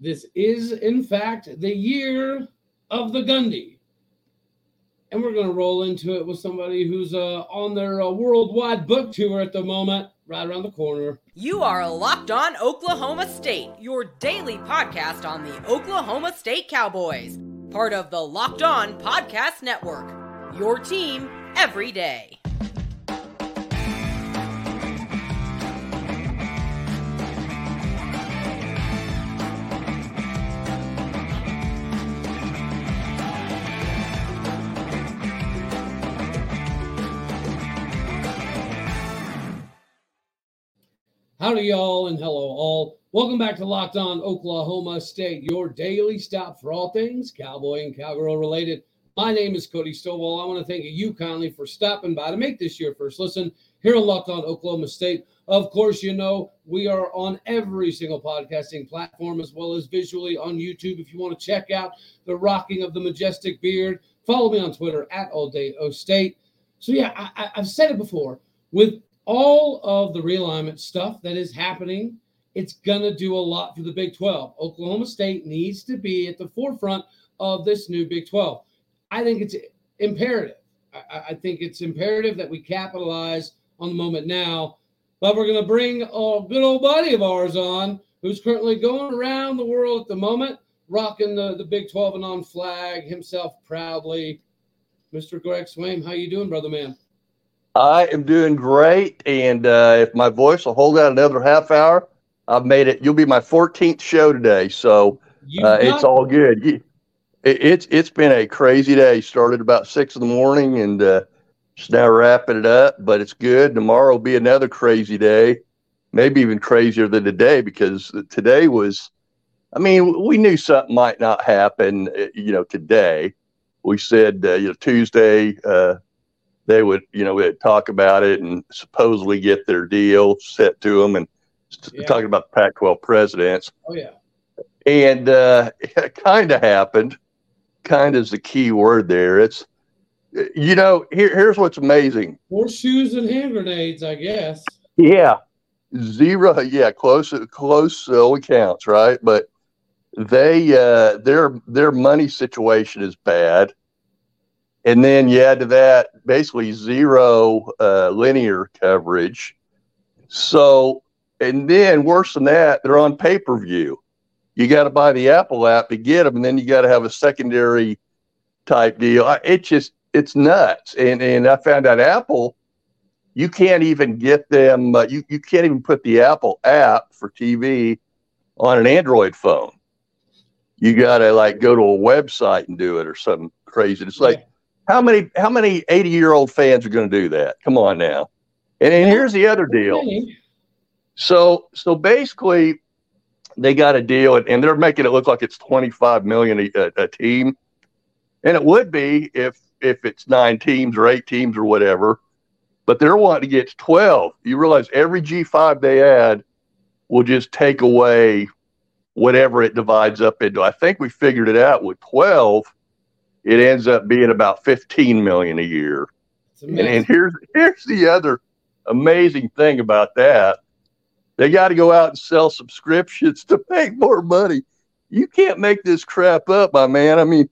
This is, in fact, the year of the Gundy. And we're going to roll into it with somebody who's uh, on their uh, worldwide book tour at the moment, right around the corner. You are locked on Oklahoma State, your daily podcast on the Oklahoma State Cowboys, part of the Locked On Podcast Network. Your team every day. Howdy, y'all, and hello, all. Welcome back to Locked On Oklahoma State, your daily stop for all things cowboy and cowgirl related. My name is Cody Stovall. I want to thank you kindly for stopping by to make this your first listen here on Locked On Oklahoma State. Of course, you know we are on every single podcasting platform as well as visually on YouTube. If you want to check out the rocking of the majestic beard, follow me on Twitter at All Day O State. So yeah, I, I've said it before. With all of the realignment stuff that is happening, it's going to do a lot for the Big 12. Oklahoma State needs to be at the forefront of this new Big 12. I think it's imperative. I, I think it's imperative that we capitalize on the moment now. But we're going to bring a good old buddy of ours on who's currently going around the world at the moment, rocking the, the Big 12 Anon flag himself proudly. Mr. Greg Swaim, how you doing, brother man? I am doing great, and uh, if my voice will hold out another half hour, I've made it. You'll be my 14th show today, so uh, it's all good. It, it's it's been a crazy day. Started about six in the morning, and uh, just now wrapping it up. But it's good. Tomorrow will be another crazy day, maybe even crazier than today because today was. I mean, we knew something might not happen. Uh, you know, today we said uh, you know Tuesday uh, they would, you know, would talk about it and supposedly get their deal set to them and yeah. talking about the Pac 12 presidents. Oh, yeah. And uh, it kind of happened. Kind of is the key word there. It's, you know, here, here's what's amazing horseshoes and hand grenades, I guess. Yeah. Zero. Yeah. Close, close uh, counts, right? But they, uh, their, their money situation is bad and then you add to that basically zero uh, linear coverage. So, and then worse than that, they're on pay per view. You got to buy the Apple app to get them, and then you got to have a secondary type deal. It just it's nuts. And and I found out Apple, you can't even get them. Uh, you you can't even put the Apple app for TV on an Android phone. You got to like go to a website and do it or something crazy. It's like how many how many 80 year old fans are going to do that? Come on now. And, and here's the other deal. So so basically, they got a deal, and they're making it look like it's 25 million a, a team, and it would be if if it's nine teams or eight teams or whatever. But they're wanting to get to 12. You realize every G5 they add will just take away whatever it divides up into. I think we figured it out with 12 it ends up being about 15 million a year. And, and here's here's the other amazing thing about that. They got to go out and sell subscriptions to make more money. You can't make this crap up, my man. I mean,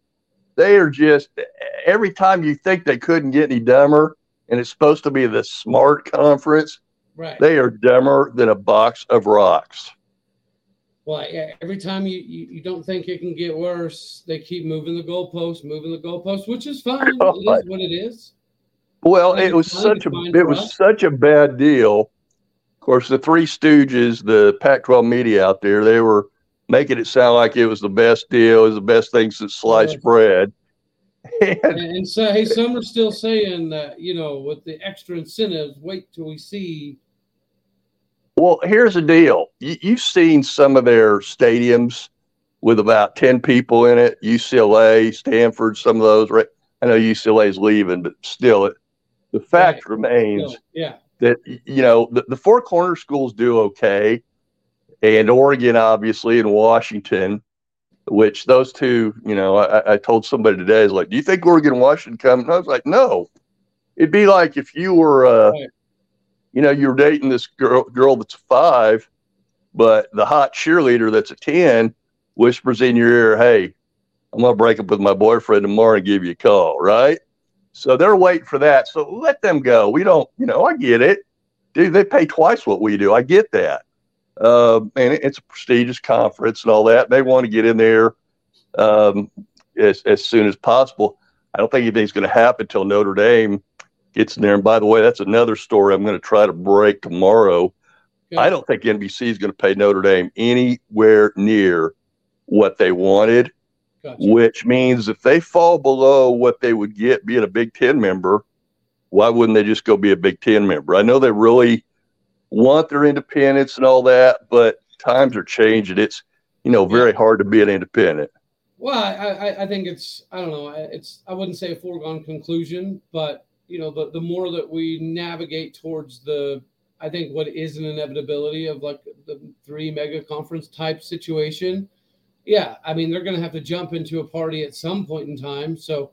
they are just every time you think they couldn't get any dumber, and it's supposed to be the smart conference, right. they are dumber than a box of rocks well, yeah, every time you, you, you, don't think it can get worse, they keep moving the goalposts, moving the goalposts, which is fine. it is what it is. Well, it was such a it was us. such a bad deal. Of course, the Three Stooges, the Pac-12 media out there, they were making it sound like it was the best deal, it was the best thing since sliced yeah. bread. And, and so, hey, some are still saying that you know, with the extra incentives, wait till we see well, here's the deal. You, you've seen some of their stadiums with about 10 people in it, UCLA, Stanford, some of those. Right? I know UCLA is leaving, but still, it, the fact right. remains still, yeah. that, you know, the, the four corner schools do okay. And Oregon, obviously, and Washington, which those two, you know, I, I told somebody today, is like, do you think Oregon and Washington come? And I was like, no. It'd be like if you were, uh, right you know, you're dating this girl, girl that's five, but the hot cheerleader that's a 10 whispers in your ear, "Hey, I'm gonna break up with my boyfriend tomorrow and give you a call." Right? So they're waiting for that. So let them go. We don't, you know, I get it. Dude, they pay twice what we do. I get that. Uh, and it's a prestigious conference and all that. They want to get in there um, as, as soon as possible. I don't think anything's going to happen until Notre Dame gets in there. And by the way, that's another story I'm going to try to break tomorrow. I don't think NBC is going to pay Notre Dame anywhere near what they wanted, gotcha. which means if they fall below what they would get being a Big Ten member, why wouldn't they just go be a Big Ten member? I know they really want their independence and all that, but times are changing. It's you know very hard to be an independent. Well, I, I think it's I don't know it's I wouldn't say a foregone conclusion, but you know the the more that we navigate towards the I think what is an inevitability of like the three mega conference type situation. Yeah, I mean they're going to have to jump into a party at some point in time. So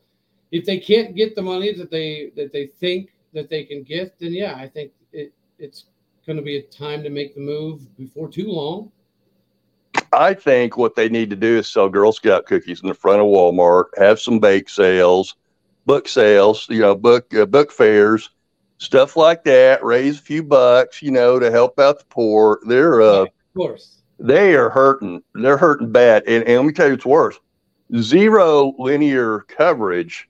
if they can't get the money that they that they think that they can get, then yeah, I think it it's going to be a time to make the move before too long. I think what they need to do is sell Girl Scout cookies in the front of Walmart, have some bake sales, book sales, you know, book uh, book fairs, stuff like that. Raise a few bucks, you know, to help out the poor. They're uh, of course they are hurting. They're hurting bad. And, and let me tell you, what's worse. Zero linear coverage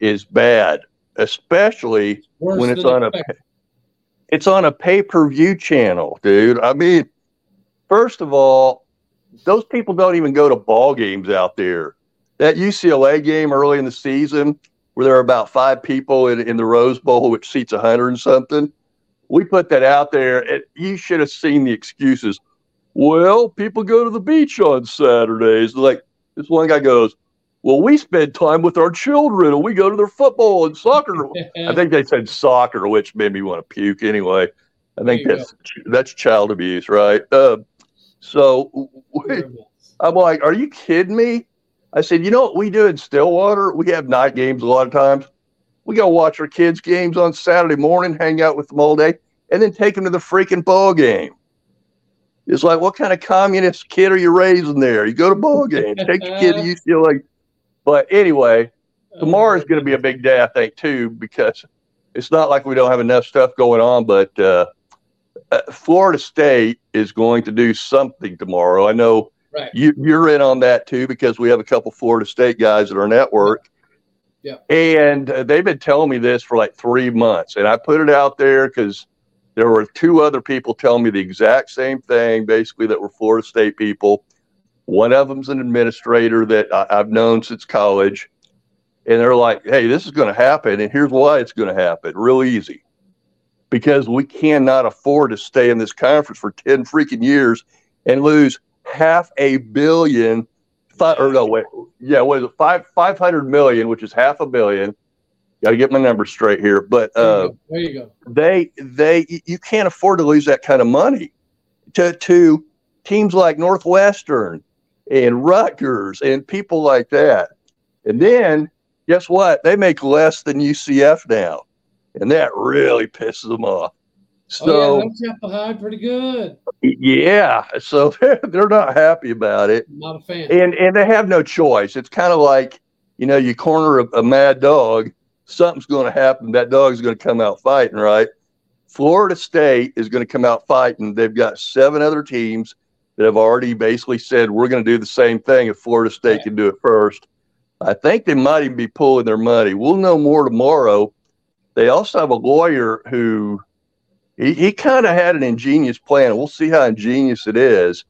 is bad, especially Worse when it's on expected. a it's on a pay per view channel, dude. I mean, first of all, those people don't even go to ball games out there. That UCLA game early in the season, where there are about five people in, in the Rose Bowl, which seats a hundred and something, we put that out there. And you should have seen the excuses. Well, people go to the beach on Saturdays. Like this one guy goes, well, we spend time with our children and we go to their football and soccer. I think they said soccer, which made me want to puke anyway. I think that's go. that's child abuse, right? Uh, so I'm like, are you kidding me? I said, you know what we do in Stillwater? We have night games a lot of times. We go watch our kids' games on Saturday morning, hang out with them all day, and then take them to the freaking ball game. It's like, what kind of communist kid are you raising there? You go to ball games, take your kid to UCLA. But anyway, tomorrow is going to be a big day, I think, too, because it's not like we don't have enough stuff going on, but uh, uh, Florida State is going to do something tomorrow. I know right. you, you're in on that too because we have a couple Florida State guys at our network. Yeah. And uh, they've been telling me this for like three months. And I put it out there because there were two other people telling me the exact same thing, basically, that were Florida State people. One of them's an administrator that I, I've known since college. And they're like, hey, this is going to happen. And here's why it's going to happen real easy because we cannot afford to stay in this conference for 10 freaking years and lose half a billion five, or no wait yeah what is it? Five 500 million which is half a billion. Got to get my numbers straight here but uh, there you go. they they you can't afford to lose that kind of money to to teams like northwestern and rutgers and people like that. And then guess what? They make less than ucf now and that really pisses them off. So oh, yeah, behind pretty good. Yeah, so they're, they're not happy about it. Not a fan. And and they have no choice. It's kind of like you know you corner a, a mad dog, something's going to happen. That dog's going to come out fighting, right? Florida State is going to come out fighting. They've got seven other teams that have already basically said we're going to do the same thing if Florida State right. can do it first. I think they might even be pulling their money. We'll know more tomorrow they also have a lawyer who he, he kind of had an ingenious plan. We'll see how ingenious it is.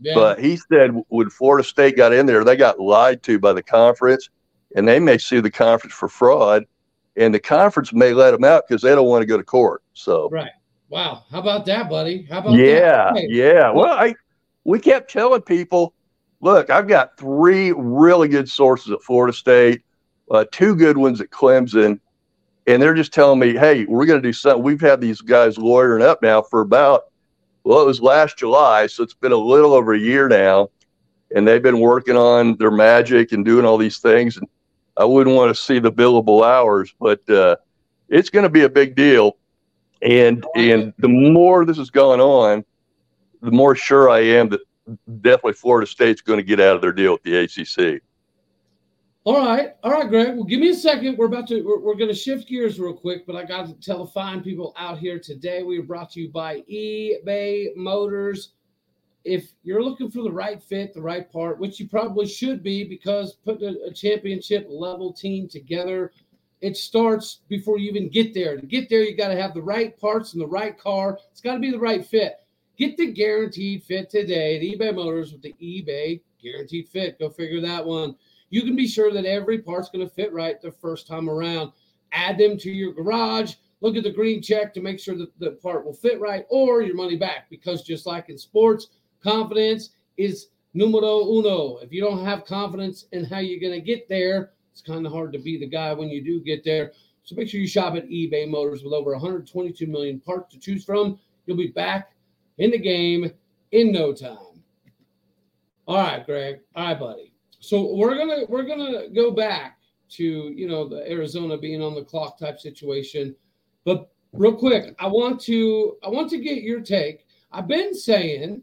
Yeah. But he said when Florida State got in there, they got lied to by the conference and they may sue the conference for fraud. And the conference may let them out because they don't want to go to court. So, right. Wow. How about that, buddy? How about yeah, that? Yeah. Well, I, we kept telling people, look, I've got three really good sources at Florida State, uh, two good ones at Clemson, and they're just telling me, "Hey, we're going to do something." We've had these guys lawyering up now for about well, it was last July, so it's been a little over a year now, and they've been working on their magic and doing all these things. And I wouldn't want to see the billable hours, but uh, it's going to be a big deal. And and the more this is going on, the more sure I am that definitely Florida State's going to get out of their deal with the ACC. All right, all right, Greg. Well, give me a second. We're about to we're, we're going to shift gears real quick, but I got to tell the fine people out here today. We are brought to you by eBay Motors. If you're looking for the right fit, the right part, which you probably should be, because putting a, a championship level team together, it starts before you even get there. To get there, you got to have the right parts and the right car. It's got to be the right fit. Get the guaranteed fit today at eBay Motors with the eBay guaranteed fit. Go figure that one you can be sure that every part's going to fit right the first time around. Add them to your garage. Look at the green check to make sure that the part will fit right or your money back. Because just like in sports, confidence is numero uno. If you don't have confidence in how you're going to get there, it's kind of hard to be the guy when you do get there. So make sure you shop at eBay Motors with over 122 million parts to choose from. You'll be back in the game in no time. All right, Greg. All right, buddy. So we're gonna we're gonna go back to you know the Arizona being on the clock type situation, but real quick, I want to I want to get your take. I've been saying,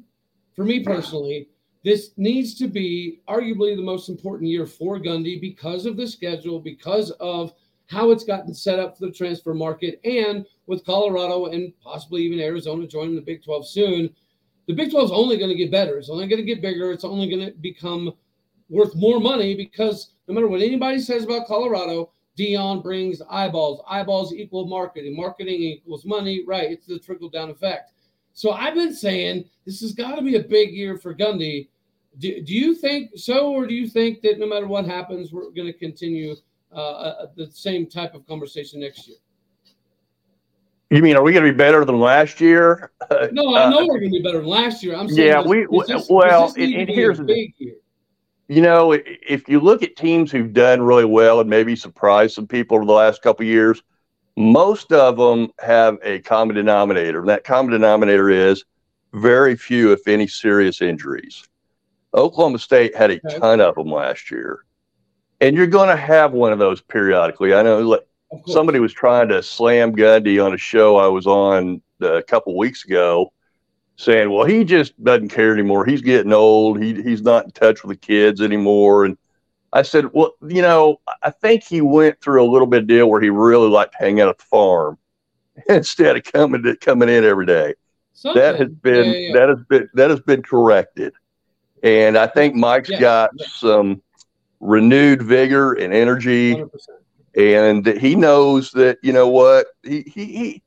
for me personally, this needs to be arguably the most important year for Gundy because of the schedule, because of how it's gotten set up for the transfer market, and with Colorado and possibly even Arizona joining the Big 12 soon. The Big 12 is only going to get better. It's only going to get bigger. It's only going to become worth more money because no matter what anybody says about Colorado, Deion brings eyeballs. Eyeballs equal marketing. Marketing equals money. Right. It's the trickle down effect. So I've been saying this has got to be a big year for Gundy. Do, do you think so, or do you think that no matter what happens, we're going to continue uh, uh, the same type of conversation next year? You mean, are we going to be better than last year? No, I know uh, we're going to be better than last year. I'm saying, yeah, we this, well, and, and here's the big year you know, if you look at teams who've done really well and maybe surprised some people over the last couple years, most of them have a common denominator. And that common denominator is very few, if any, serious injuries. Oklahoma State had a ton of them last year. And you're going to have one of those periodically. I know somebody was trying to slam Gundy on a show I was on uh, a couple weeks ago saying, well, he just doesn't care anymore. He's getting old. He, he's not in touch with the kids anymore. And I said, well, you know, I think he went through a little bit of deal where he really liked to hang out at the farm instead of coming to coming in every day. Something. That has been yeah, yeah. that has been that has been corrected, and I think Mike's yeah, got some renewed vigor and energy, 100%. and he knows that you know what he he he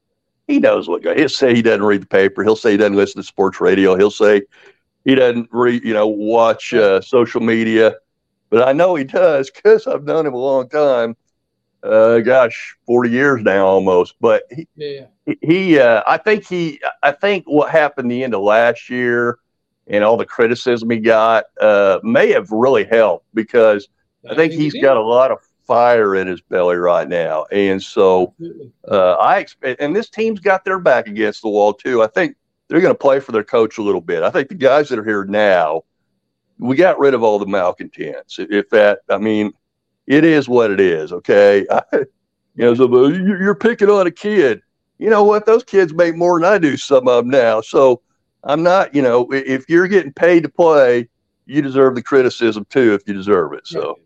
he knows what he'll say he doesn't read the paper he'll say he doesn't listen to sports radio he'll say he doesn't read you know watch uh, social media. But i know he does because i've known him a long time. Uh, gosh 40 years now almost but he, yeah. he, he uh, i think he i think what happened the end of last year and all the criticism he got uh, may have really helped because i think he's got a lot of fire in his belly right now. And so uh, I expect, and this team's got their back against the wall too. I think they're going to play for their coach a little bit. I think the guys that are here now, we got rid of all the malcontents. If that, I mean, it is what it is. Okay. I, you know, so you're picking on a kid. You know what? Those kids make more than I do, some of them now. So I'm not, you know, if you're getting paid to play, you deserve the criticism too if you deserve it. So.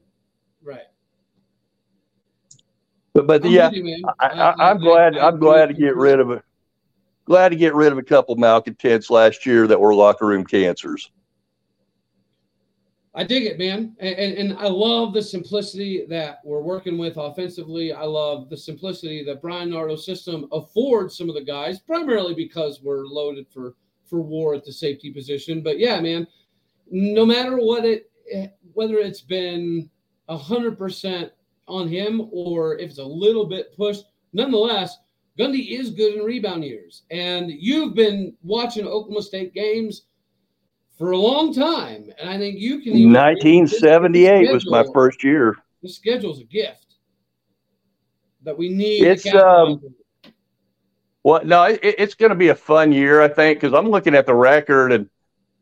But but I'm yeah, you, I, am glad I, am glad to get rid of it. Glad to get rid of a couple malcontents last year that were locker room cancers. I dig it, man, and, and, and I love the simplicity that we're working with offensively. I love the simplicity that Bryan Nardo's system affords some of the guys, primarily because we're loaded for for war at the safety position. But yeah, man, no matter what it, whether it's been hundred percent on him or if it's a little bit pushed. Nonetheless, Gundy is good in rebound years. And you've been watching Oklahoma State games for a long time. And I think you can. 1978 was my first year. The schedule's a gift that we need. It's, um, well, no, it, it's going to be a fun year, I think, because I'm looking at the record and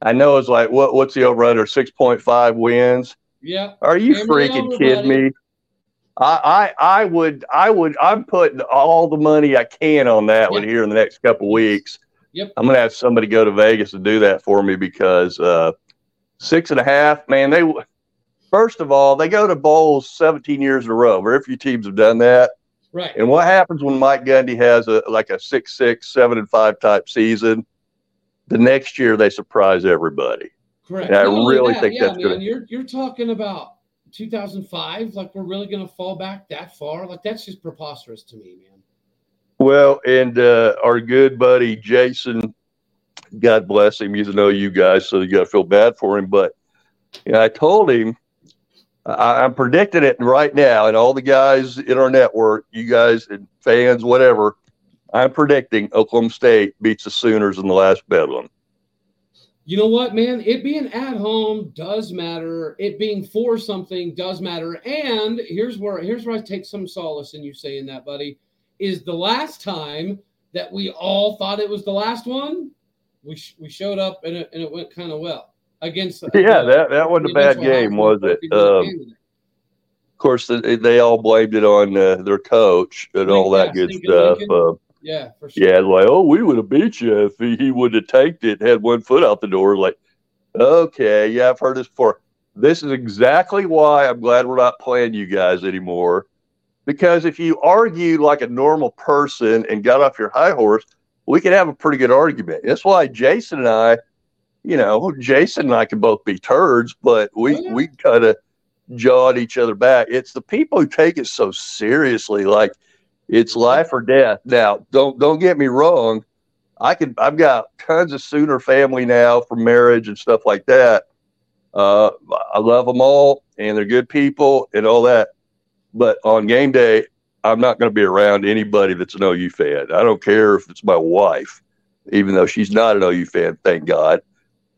I know it's like, what what's the over under? 6.5 wins. Yeah. Are you freaking kidding me? I, I, I would, I would, I'm putting all the money I can on that yeah. one here in the next couple weeks. Yep. I'm gonna have somebody go to Vegas and do that for me because uh, six and a half, man. They first of all they go to bowls 17 years in a row. Very few teams have done that. Right. And what happens when Mike Gundy has a like a six six, seven and five type season? The next year they surprise everybody. Correct. And I really that, think yeah, that's man, gonna- You're you're talking about 2005. Like we're really going to fall back that far. Like that's just preposterous to me, man. Well, and uh, our good buddy Jason, God bless him. He's an OU guy, so you got to feel bad for him. But you know, I told him I, I'm predicting it right now, and all the guys in our network, you guys and fans, whatever, I'm predicting Oklahoma State beats the Sooners in the last Bedlam. You know what, man? It being at home does matter. It being for something does matter. And here's where here's where I take some solace in you saying that, buddy. Is the last time that we all thought it was the last one, we sh- we showed up and it, and it went kind of well against. Yeah, that that wasn't a bad game, was it? Um, of course, they, they all blamed it on uh, their coach and all that good stuff. Uh, yeah, for sure. Yeah, like, oh, we would have beat you if he, he would have tanked it, had one foot out the door. Like, okay, yeah, I've heard this before. This is exactly why I'm glad we're not playing you guys anymore. Because if you argued like a normal person and got off your high horse, we could have a pretty good argument. That's why Jason and I, you know, Jason and I can both be turds, but we Oh, yeah. we kind of jawed each other back. It's the people who take it so seriously, like it's life or death. Now, don't don't get me wrong. I can I've got tons of Sooner family now from marriage and stuff like that. Uh, I love them all, and they're good people and all that. But on game day, I'm not going to be around anybody that's an OU fan. I don't care if it's my wife, even though she's not an OU fan. Thank God,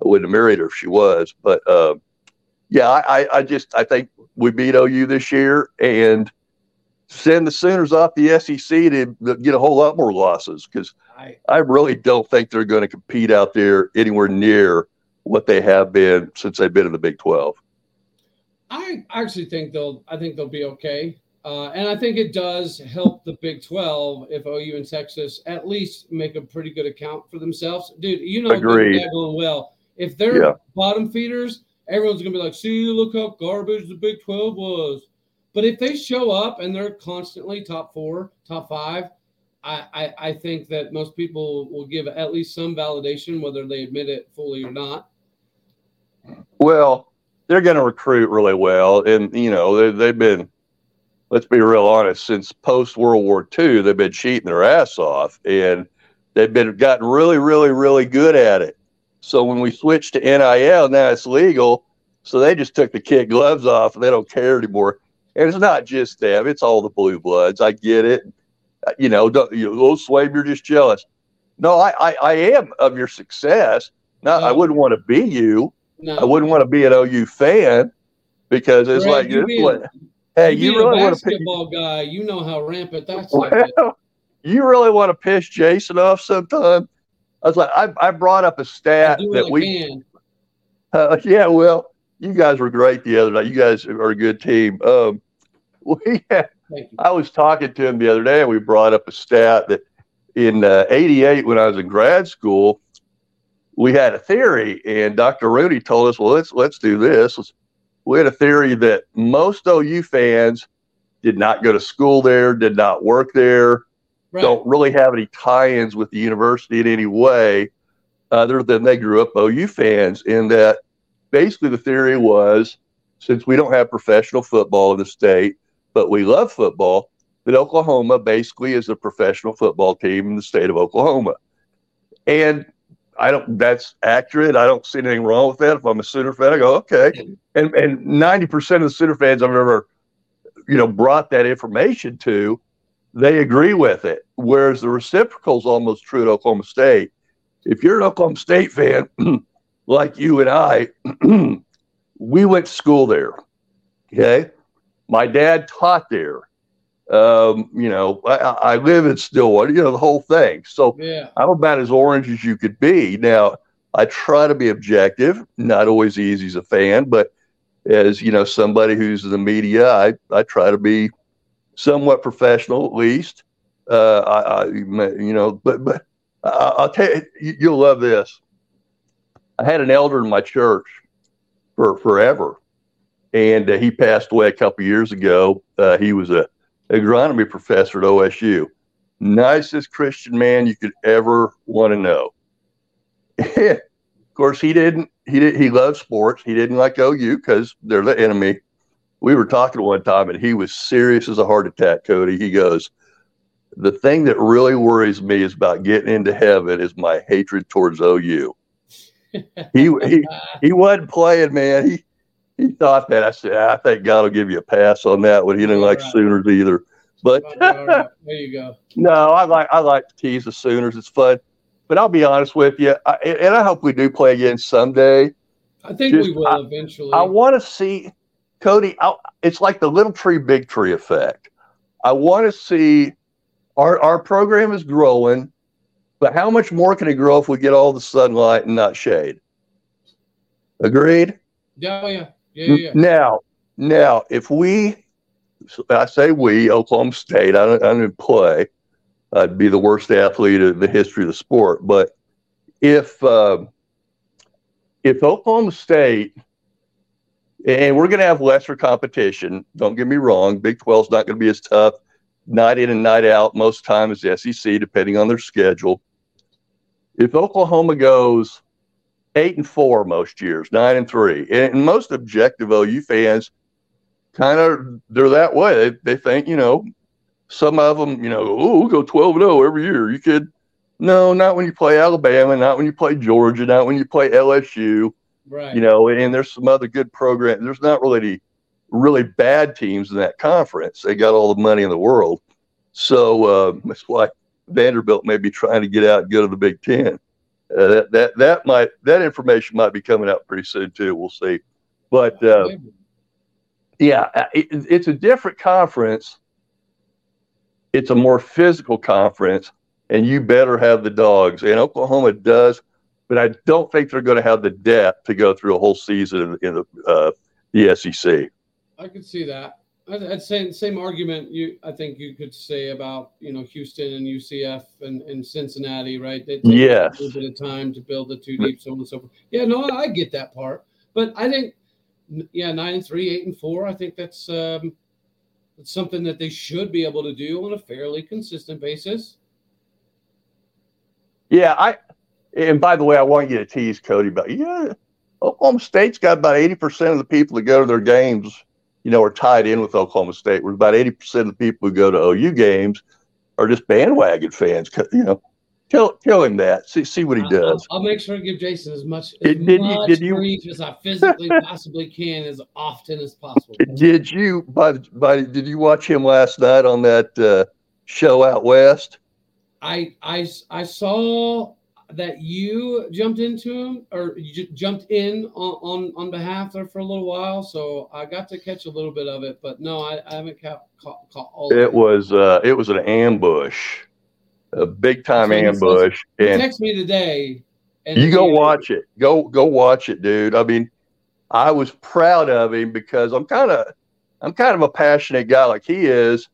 I wouldn't have married her if she was. But uh, yeah, I, I, I just I think we beat OU this year and send the Sooners off the SEC to get a whole lot more losses because I, I really don't think they're going to compete out there anywhere near what they have been since they've been in the Big 12. I actually think they'll. I think they'll be okay. Uh, and I think it does help the Big 12 if OU and Texas at least make a pretty good account for themselves. Dude, you know, Agreed. they're going well. If they're Yeah. bottom feeders, everyone's going to be like, see, look how garbage the Big 12 was. But if they show up and they're constantly top four, top five, I, I, I think that most people will give at least some validation, whether they admit it fully or not. Well, they're going to recruit really well. And, you know, they, they've been, let's be real honest, since post World War II, they've been cheating their ass off and they've been gotten really, really, really good at it. So when we switched to NIL, now it's legal. So they just took the kid gloves off and they don't care anymore. And it's not just them, it's all the blue bloods. I get it. Uh, You know, don't, you know, Swaim, you're just jealous. No, I, I, I am of your success. No, I wouldn't want to be you. No, I wouldn't want to be an OU fan because it's Greg, like, you being- hey, you you really a want to piss, basketball guy, you know how rampant that's like. well, you really want to piss Jason off sometime. I was like, I, I brought up a stat that we, uh, yeah, well, you guys were great the other night. You guys are a good team. Um, we had, I was talking to him the other day, and we brought up a stat that in uh, '88, when I was in grad school, we had a theory, and Dr. Rooney told us, "Well, let's let's do this." Let's- we had a theory that most OU fans did not go to school there, did not work there, Right. don't really have any tie-ins with the university in any way, other than they grew up OU fans. And that basically the theory was, since we don't have professional football in the state, but we love football, that Oklahoma basically is a professional football team in the state of Oklahoma. And I don't that's accurate. I don't see anything wrong with that. If I'm a Sooner fan, I go, okay. And and 90% of the Sooner fans I've ever, you know, brought that information to, they agree with it. Whereas the reciprocal is almost true at Oklahoma State. If you're an Oklahoma State fan, like you and I, we went to school there. Okay. My dad taught there. Um, you know, I, I live in Stillwater, you know, the whole thing. So Yeah. I'm about as orange as you could be. Now, I try to be objective, not always easy as a fan, but as you know, somebody who's in the media, I, I try to be somewhat professional at least. Uh, I, I, you know, but but Uh, I'll tell you, you'll love this. I had an elder in my church for forever, and uh, he passed away a couple years ago. Uh, he was a agronomy professor at OSU. Nicest Christian man you could ever want to know. of course, he didn't. He did. He loved sports. He didn't like OU because they're the enemy. We were talking one time, and he was serious as a heart attack. Cody, he goes, "The thing that really worries me is about getting into heaven is my hatred towards OU." he he he wasn't playing, man. He he thought that. I said, I think God will give you a pass on that one. He didn't like right. Sooners either. But there you go. No, I like I like to tease the Sooners. It's fun. But I'll be honest with you, I, and I hope we do play again someday. I think Just, we will I, eventually. I want to see Cody. I, it's like the little tree, big tree effect. I want to see our our program is growing, but how much more can it grow if we get all the sunlight and not shade? Agreed. Yeah, oh, yeah, yeah. Now, now, if we I say we, Oklahoma State. I don't, I don't play. I'd be the worst athlete in the history of the sport. But if uh, if Oklahoma State, and we're going to have lesser competition. Don't get me wrong. Big 12 is not going to be as tough night in and night out most times as the SEC, depending on their schedule. If Oklahoma goes eight and four most years, nine and three, and most objective OU fans kind of they're that way. They, they think, you know, some of them, you know, oh, we'll go 12 and 0 every year. You could, no, not when you play Alabama, not when you play Georgia, not when you play LSU. Right. You know, and there's some other good programs. There's not really really bad teams in that conference. They got all the money in the world. So uh, that's why Vanderbilt may be trying to get out and go to the Big Ten. Uh, that that that might that information might be coming out pretty soon too. We'll see. But uh, yeah, uh, it, it's a different conference. It's a more physical conference, and you better have the dogs. And Oklahoma does, but I don't think they're going to have the depth to go through a whole season in, in the uh, the SEC. I can see that. I'd say same argument you I think you could say about you know Houston and UCF and, and Cincinnati, right? They take yes. a little bit of time to build the two deep, so on and so forth. Yeah, no, I get that part, but I think yeah, nine and three, eight and four. I think that's um, that's something that they should be able to do on a fairly consistent basis. Yeah, I and by the way, I want you to tease Cody about yeah, Oklahoma State's got about eighty percent of the people that go to their games, you know, are tied in with Oklahoma State. Where about eighty percent of the people who go to OU games are just bandwagon fans. You know, Tell tell him that. See see what he does. I'll, I'll make sure to give Jason as much as did, much you, did grief you, as I physically possibly can, as often as possible. Did you by by did you watch him last night on that uh, show out west? I I I saw that you jumped into him or you jumped in on, on on behalf there for a little while, so I got to catch a little bit of it, but no, I, I haven't caught, caught, caught all. It was uh, it was an ambush a big time ambush. and text me today. you go watch it. Go go watch it, dude. I mean, I was proud of him because I'm kind of I'm kind of a passionate guy like he is,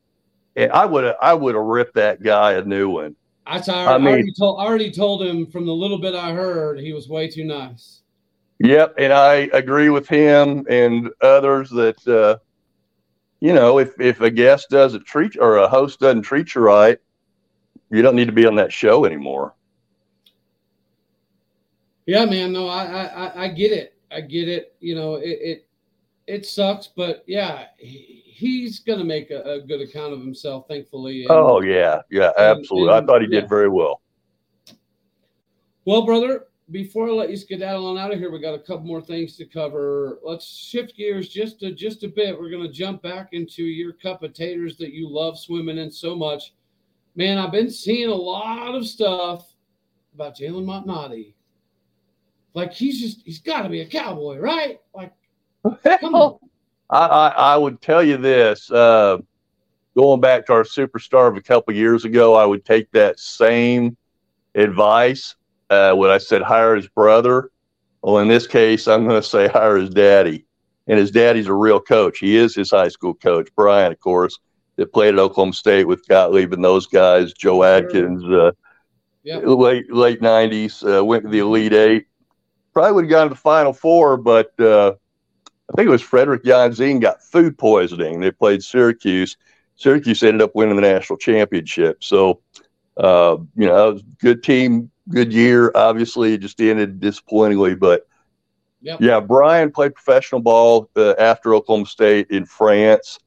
and I would have I would have ripped that guy a new one. I, I, mean, already told I already told him from the little bit I heard he was way too nice. Yep, and I agree with him and others that uh, you know if if a guest doesn't treat or a host doesn't treat you right, you don't need to be on that show anymore. Yeah, man. No, I I, I get it. I get it. You know, it it, it sucks, but yeah, he, he's gonna make a, a, good account of himself, thankfully. And, oh yeah, yeah, absolutely. And, and, I thought he did yeah. very well. Well, brother, before I let you skedaddle on out of here, we got a couple more things to cover. Let's shift gears just a just a bit. We're gonna jump back into your cup of taters that you love swimming in so much man, I've been seeing a lot of stuff about Jalen Montonati. Like he's just he's got to be a cowboy, right? Like, I, I, I would tell you this. Uh, going back to our superstar of a couple years ago, I would take that same advice uh, when I said hire his brother. Well, in this case, I'm going to say hire his daddy. And his daddy's a real coach. He is his high school coach, Brian, of course that played at Oklahoma State with Gottlieb and those guys, Joe Adkins. Uh, Yeah. late late nineties. Uh, went to the Elite Eight. Probably would have gone to the Final Four, but uh, I think it was Fredrik Jonzen got food poisoning. They played Syracuse. Syracuse ended up winning the national championship. So, uh, you know, it was a good team, good year. Obviously, it just ended disappointingly, but Yep. yeah, Brian played professional ball uh, after Oklahoma State in France,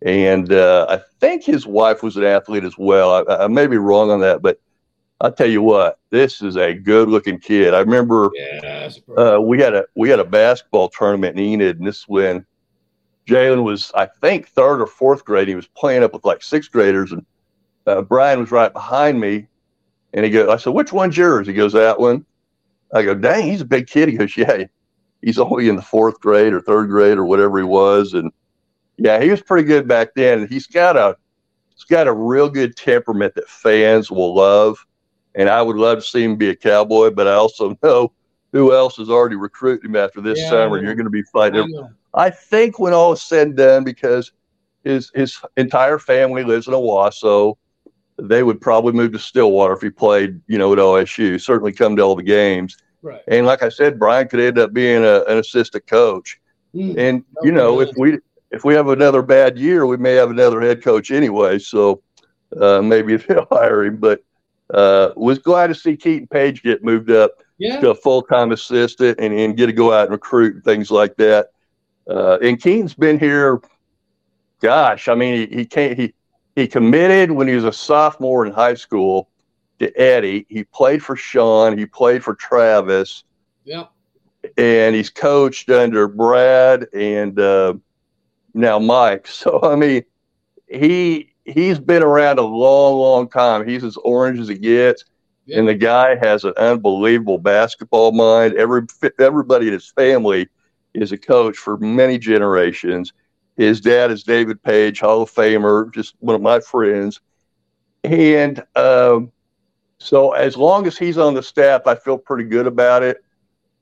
and uh, I think his wife was an athlete as well. I, I may be wrong on that, but I'll tell you what, this is a good-looking kid. I remember bro. uh, we had a we had a basketball tournament in Enid, and this is when Jalen was, I think, third or fourth grade. He was playing up with like sixth graders, and uh, Brian was right behind me. And he goes, I said, "Which one's yours?" He goes, "That one." I go, "Dang, he's a big kid." He goes, "Yeah, he's only in the fourth grade or third grade or whatever he was." And yeah, he was pretty good back then. And he's got a he's got a real good temperament that fans will love. And I would love to see him be a cowboy, but I also know who else is already recruiting him after this Yeah, summer. You're going to be fighting. I think when all is said and done, because his his entire family lives in Owasso, they would probably move to Stillwater if he played, you know, at OSU. Certainly come to all the games. Right. And like I said, Brian could end up being a, an assistant coach. Mm. And you know, if we if we have another bad year, we may have another head coach anyway. So uh, maybe they'll hire him. But uh, was glad to see Keaton Page get moved up Yeah. to a full time assistant and, and get to go out and recruit and things like that. Uh, and Keaton's been here. Gosh, I mean, he, he can't. He he committed when he was a sophomore in high school to Eddie. He played for Sean. He played for Travis, Yeah. and he's coached under Brad and uh, now Mike. So I mean, he he's been around a long, long time. He's as orange as it gets. Yeah. And the guy has an unbelievable basketball mind. Every everybody in his family is a coach for many generations. His dad is David Page, Hall of Famer, just one of my friends. And um, so, as long as he's on the staff, I feel pretty good about it.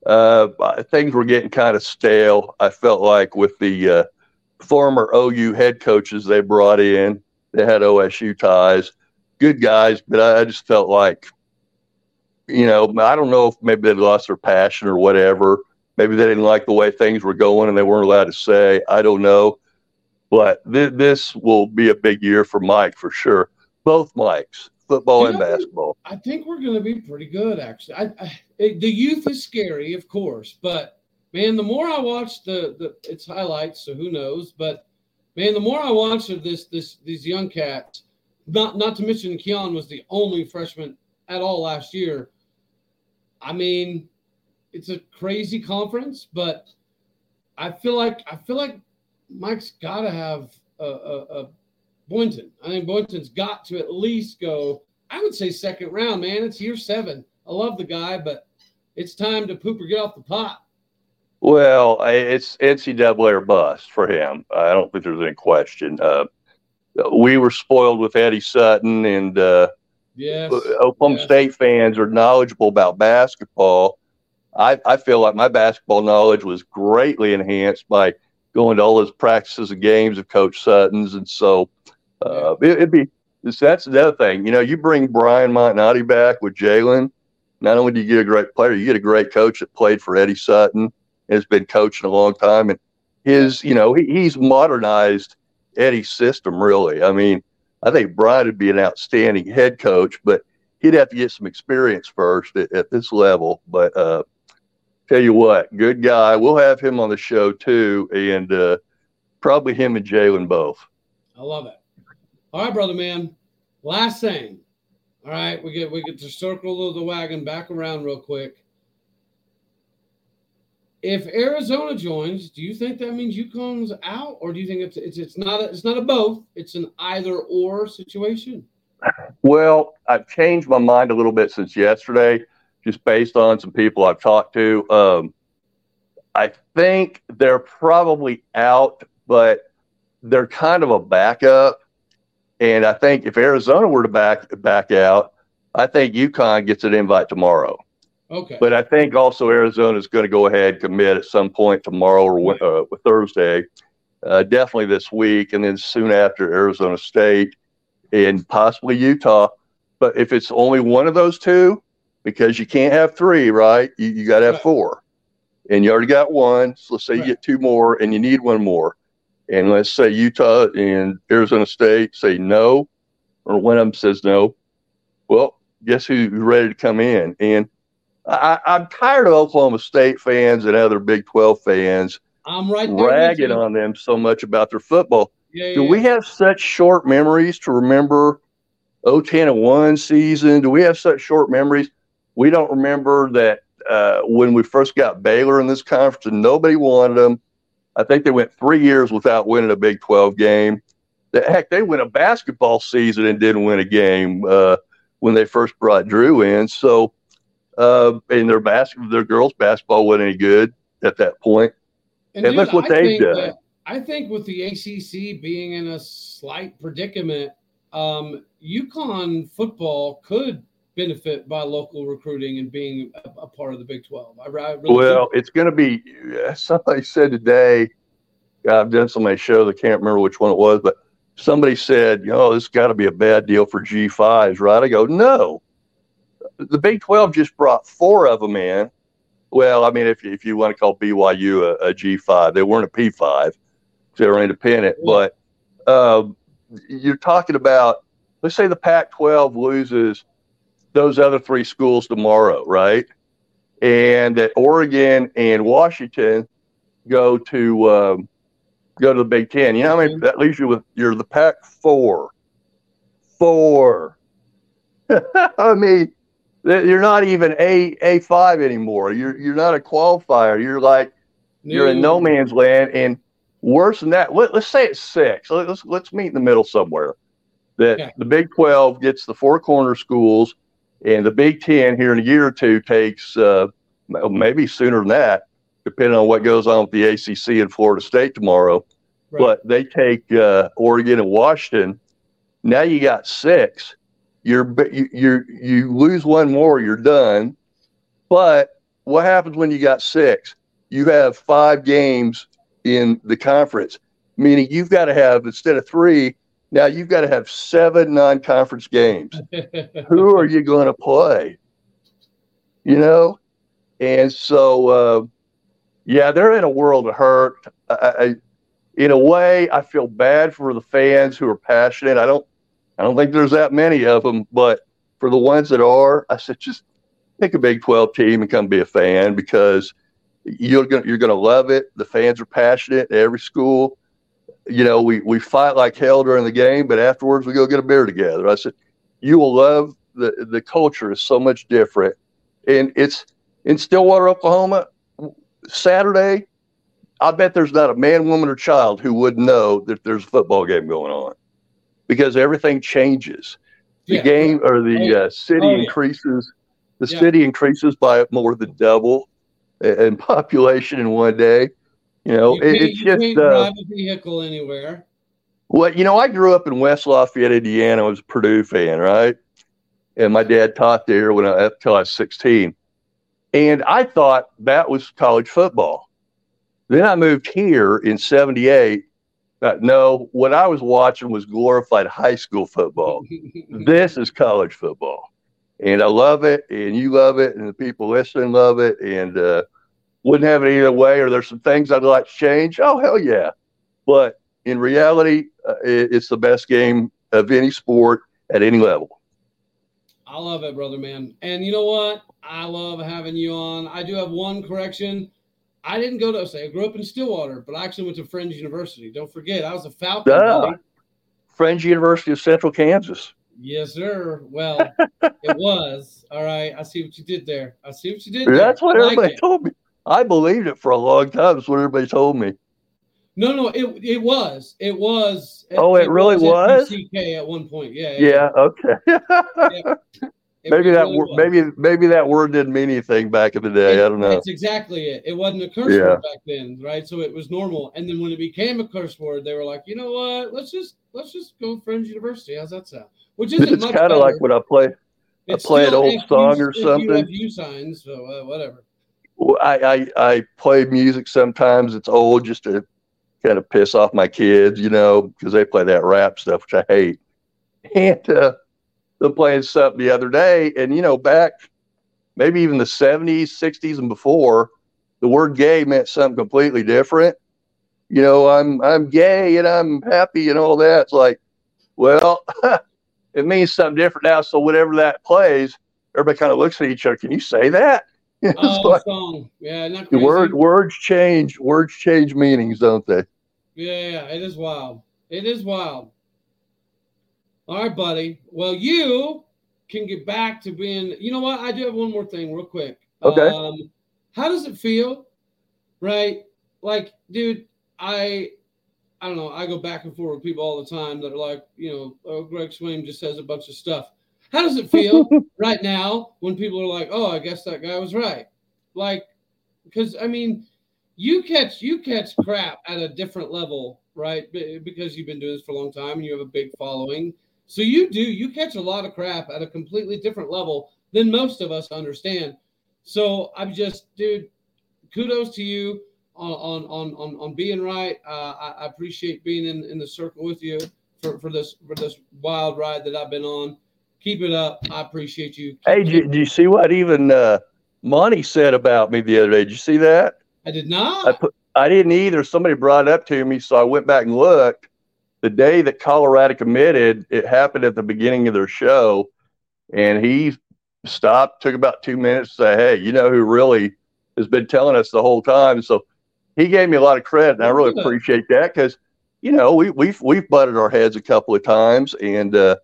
Uh, things were getting kind of stale. I felt like with the uh, former OU head coaches they brought in, they had OSU ties, good guys, but I, I just felt like you know, I don't know if maybe they lost their passion or whatever. Maybe they didn't like the way things were going and they weren't allowed to say. I don't know. But th- this will be a big year for Mike for sure. Both Mikes, football You and basketball. I think we're going to be pretty good, actually. I, I, it, the youth is scary, of course, but man, the more I watch the, the its highlights, so who knows? But man, the more I watch of this this these young cats, not not to mention Keon was the only freshman at all last year. I mean, it's a crazy conference, but I feel like I feel like Mike's got to have a, a, a Boynton. I think Boynton's got to at least go. I would say second round, man. It's year seven. I love the guy, but it's time to poop or get off the pot. Well, it's NCAA or bust for him. I don't think there's any question. Uh, we were spoiled with Eddie Sutton, and uh, Yes. Oklahoma yes. State fans are knowledgeable about basketball. I, I feel like my basketball knowledge was greatly enhanced by going to all those practices and games of Coach Sutton's, and so uh, it, it'd be that's another thing. You know, you bring Brian Montonati back with Jalen. Not only do you get a great player, you get a great coach that played for Eddie Sutton has been coaching a long time, and his you know he, he's modernized Eddie's system really. I mean, I think Brian would be an outstanding head coach, but he'd have to get some experience first at, at this level. But uh, tell you what, good guy. We'll have him on the show too, and uh, probably him and Jalen both. I love it. All right, brother man. Last thing. All right, we get we get to circle the wagon back around real quick. If Arizona joins, do you think that means UConn's out, or do you think it's it's it's not a, it's not a both? It's an either or situation. Well, I've changed my mind a little bit since yesterday, just based on some people I've talked to. Um, I think they're probably out, but they're kind of a backup. And I think if Arizona were to back back out, I think UConn gets an invite tomorrow. Okay. But I think also Arizona is going to go ahead and commit at some point tomorrow or uh, Thursday, uh, definitely this week, and then soon after Arizona State and possibly Utah. But if it's only one of those two, because you can't have three, right? You, you got to have Right. four. And you already got one. So let's say you get two more and you need one more. And let's say Utah and Arizona State say no, or one of them says no. Well, guess who's ready to come in? And I, I'm tired of Oklahoma State fans and other Big 12 fans I'm right ragging on them so much about their football. Yeah, yeah, Do we have such short memories to remember 010 and 1 season? Do we have such short memories? We don't remember that uh, when we first got Baylor in this conference and nobody wanted them. I think they went three years without winning a Big 12 game. The heck, they went a basketball season and didn't win a game uh, when they first brought Drew in. So, uh, and their basketball, their girls' basketball wasn't any good at that point. And look what I they've done. that- I think with the ACC being in a slight predicament, um, UConn football could benefit by local recruiting and being a, a part of the Big 12. I, I really Well, it's going to be. Somebody said today. I've done so many shows. I can't remember which one it was, but somebody said, "You know, this got to be a bad deal for G fives, right?" I go, "No, the Big Twelve just brought four of them in. Well, I mean, if if you want to call BYU a, a G five, they weren't a P five; they were independent. But um, you're talking about, let's say the Pac twelve loses those other three schools tomorrow, right? and that Oregon and Washington go to um, go to the Big Ten. You know, I mean, that leaves you with you're the Pac four, four. I mean, you're not even a a five anymore. You're you're not a qualifier. You're like you're in no man's land, and worse than that. Let, let's say it's six. Let, us let's meet in the middle somewhere. That Okay. the Big Twelve gets the four corner schools, and the Big Ten here in a year or two takes uh, maybe sooner than that, depending on what goes on with the ACC and Florida State tomorrow. Right. But they take uh, Oregon and Washington. Now you got six. You're you you you lose one more, you're done. But what happens when you got six? You have five games in the conference, meaning you've got to have instead of three. Now you've got to have seven non-conference games who are you going to play? You know, and so uh, yeah, they're in a world of hurt. I, I, in a way, I feel bad for the fans who are passionate. I don't, I don't think there's that many of them, but for the ones that are, I said just pick a Big Twelve team and come be a fan because you're gonna you're gonna love it. The fans are passionate at every school. You know, we we fight like hell during the game, but afterwards we go get a beer together. I said you will love the the culture is so much different, and it's in Stillwater, Oklahoma. Saturday, I bet there's not a man, woman, or child who would know that there's a football game going on because everything changes. The Yeah. game or the Oh, uh, city Oh, yeah. increases. The Yeah. city increases by more than double in population in one day. You know, You it, it's you just can't uh, drive a vehicle anywhere. well, you know, I grew up in West Lafayette, Indiana. I was a Purdue fan, right? And my dad taught there when I until I was 16. And I thought that was college football. Then I moved here in 78. Thought, no, what I was watching was glorified high school football. this is college football. And I love it, and you love it, and the people listening love it, and uh, wouldn't have it either way. Or there's some things I'd like to change. Oh, hell yeah. But in reality, uh, it, it's the best game of any sport at any level. I love it, brother man. And you know what? I love having you on. I do have one correction. I didn't go to say I grew up in Stillwater, but I actually went to Friends University. Don't forget, I was a Falcon. Buddy. Friends University of Central Kansas. Yes, sir. Well, it was. All right. I see what you did there. I see what you did there. That's what like everybody it. told me. I believed it for a long time. That's what everybody told me. No, no, it it was. It was. Oh, it really was? CK at one point. Yeah. Yeah. Okay. It- maybe that really word, maybe maybe that word didn't mean anything back in the day. It- I don't know. That's exactly it. It wasn't a curse Yeah. word back then, right? So it was normal. And then when it became a curse word, they were like, you know what? Let's just let's just go Friends University. How's that sound? Which isn't It's much kind of like when I play. I play an old song or something. FU signs, so uh, whatever. I, I I play music sometimes. It's old just to kind of piss off my kids, you know, because they play that rap stuff, which I hate. And uh, them playing something the other day, and you know, back maybe even the 70s, 60s, and before, the word gay meant something completely different. You know, I'm I'm gay and I'm happy and all that. It's like, well, it means something different now. So whatever that plays, everybody kind of looks at each other. Can you say that? oh, like, song. Yeah, not crazy. Word, words change. Words change meanings, don't they? Yeah, yeah, it is wild. It is wild. All right, buddy. Well, you can get back to being. You know what? I do have one more thing, real quick. Okay. Um, how does it feel? Right? Like, dude, I I don't know. I go back and forth with people all the time that are like, you know, oh, Greg Swaim just says a bunch of stuff. How does it feel right now when people are like, oh, I guess that guy was right? Like, because I mean, you catch you catch crap at a different level, right? Because you've been doing this for a long time and you have a big following. So you do you catch a lot of crap at a completely different level than most of us understand. So I'm just, dude, kudos to you on on on on, being right. Uh, I, I, appreciate being in, in the circle with you for, for this for this wild ride that I've been on. Keep it up. I appreciate you. Keep hey, did, you see what even uh, Monty said about me the other day? Did you see that? I did not. I put. I didn't either. Somebody brought it up to me, so I went back and looked. The day that Colorado committed, it happened at the beginning of their show, and he stopped, took about two minutes to say, "Hey, you know who really has been telling us the whole time?" So he gave me a lot of credit, and I really appreciate that because you know we, we've we've butted our heads a couple of times, and uh,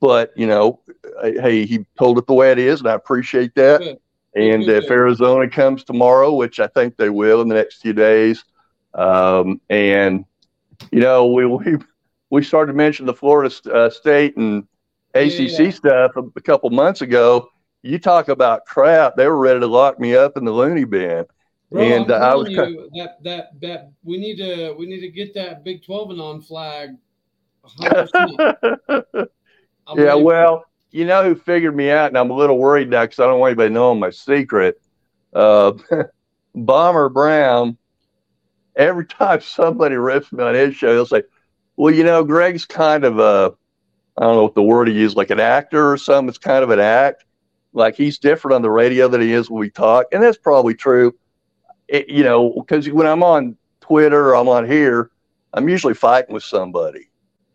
but you know, hey, he told it the way it is, and I appreciate that. Good. And good, if. Arizona comes tomorrow, which I think they will in the next few days, um, and you know, we we we started to mention the Florida uh, State and ACC yeah, yeah. stuff a, a couple months ago. You talk about crap; they were ready to lock me up in the loony bin. Bro, and uh, I was you, that that that we need to we need to get that Big Twelve Anon flag. yeah, well, you know who figured me out, and I'm a little worried now because I don't want anybody knowing my secret. Uh, Bomber Brown. Every time somebody rips me on his show, he'll say, "Well, you know, Greg's kind of a I don't know what the word he used, like an actor or something. It's kind of an act. Like he's different on the radio than he is when we talk, and that's probably true." it, you know, because when I'm on Twitter or I'm on here, I'm usually fighting with somebody,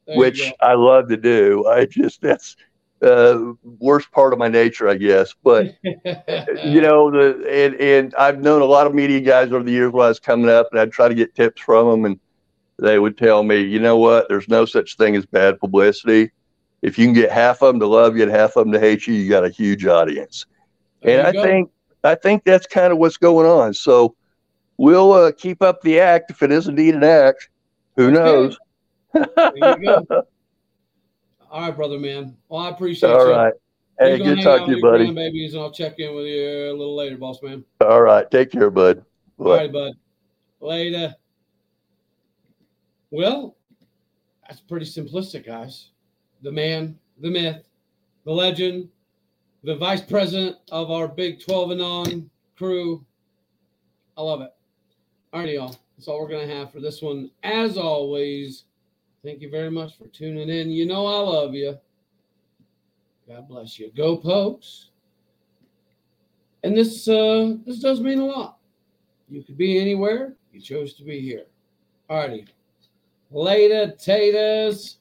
there which I love to do. I just that's uh, worst part of my nature, I guess. But you know, the and, and I've known a lot of media guys over the years when I was coming up, and I'd try to get tips from them, and they would tell me, you know what, there's no such thing as bad publicity. If you can get half of them to love you and half of them to hate you, you got a huge audience. There and I go. think I think that's kind of what's going on. So we'll uh, keep up the act if it is indeed an act. Who knows? All right, brother, man. Well, I appreciate All you. All right. Hey, good talk to you, buddy. Babies, and I'll check in with you a little later, boss man. All right. Take care, bud. All right, bud. Later. Well, that's pretty simplistic, guys. The man, the myth, the legend, the vice president of our Big 12 Anon crew. I love it. All right, y'all. That's all we're going to have for this one. As always, thank you very much for tuning in. You know I love you. God bless you. Go Pokes. And this uh this does mean a lot. You could be anywhere. You chose to be here. All righty. Later, taters.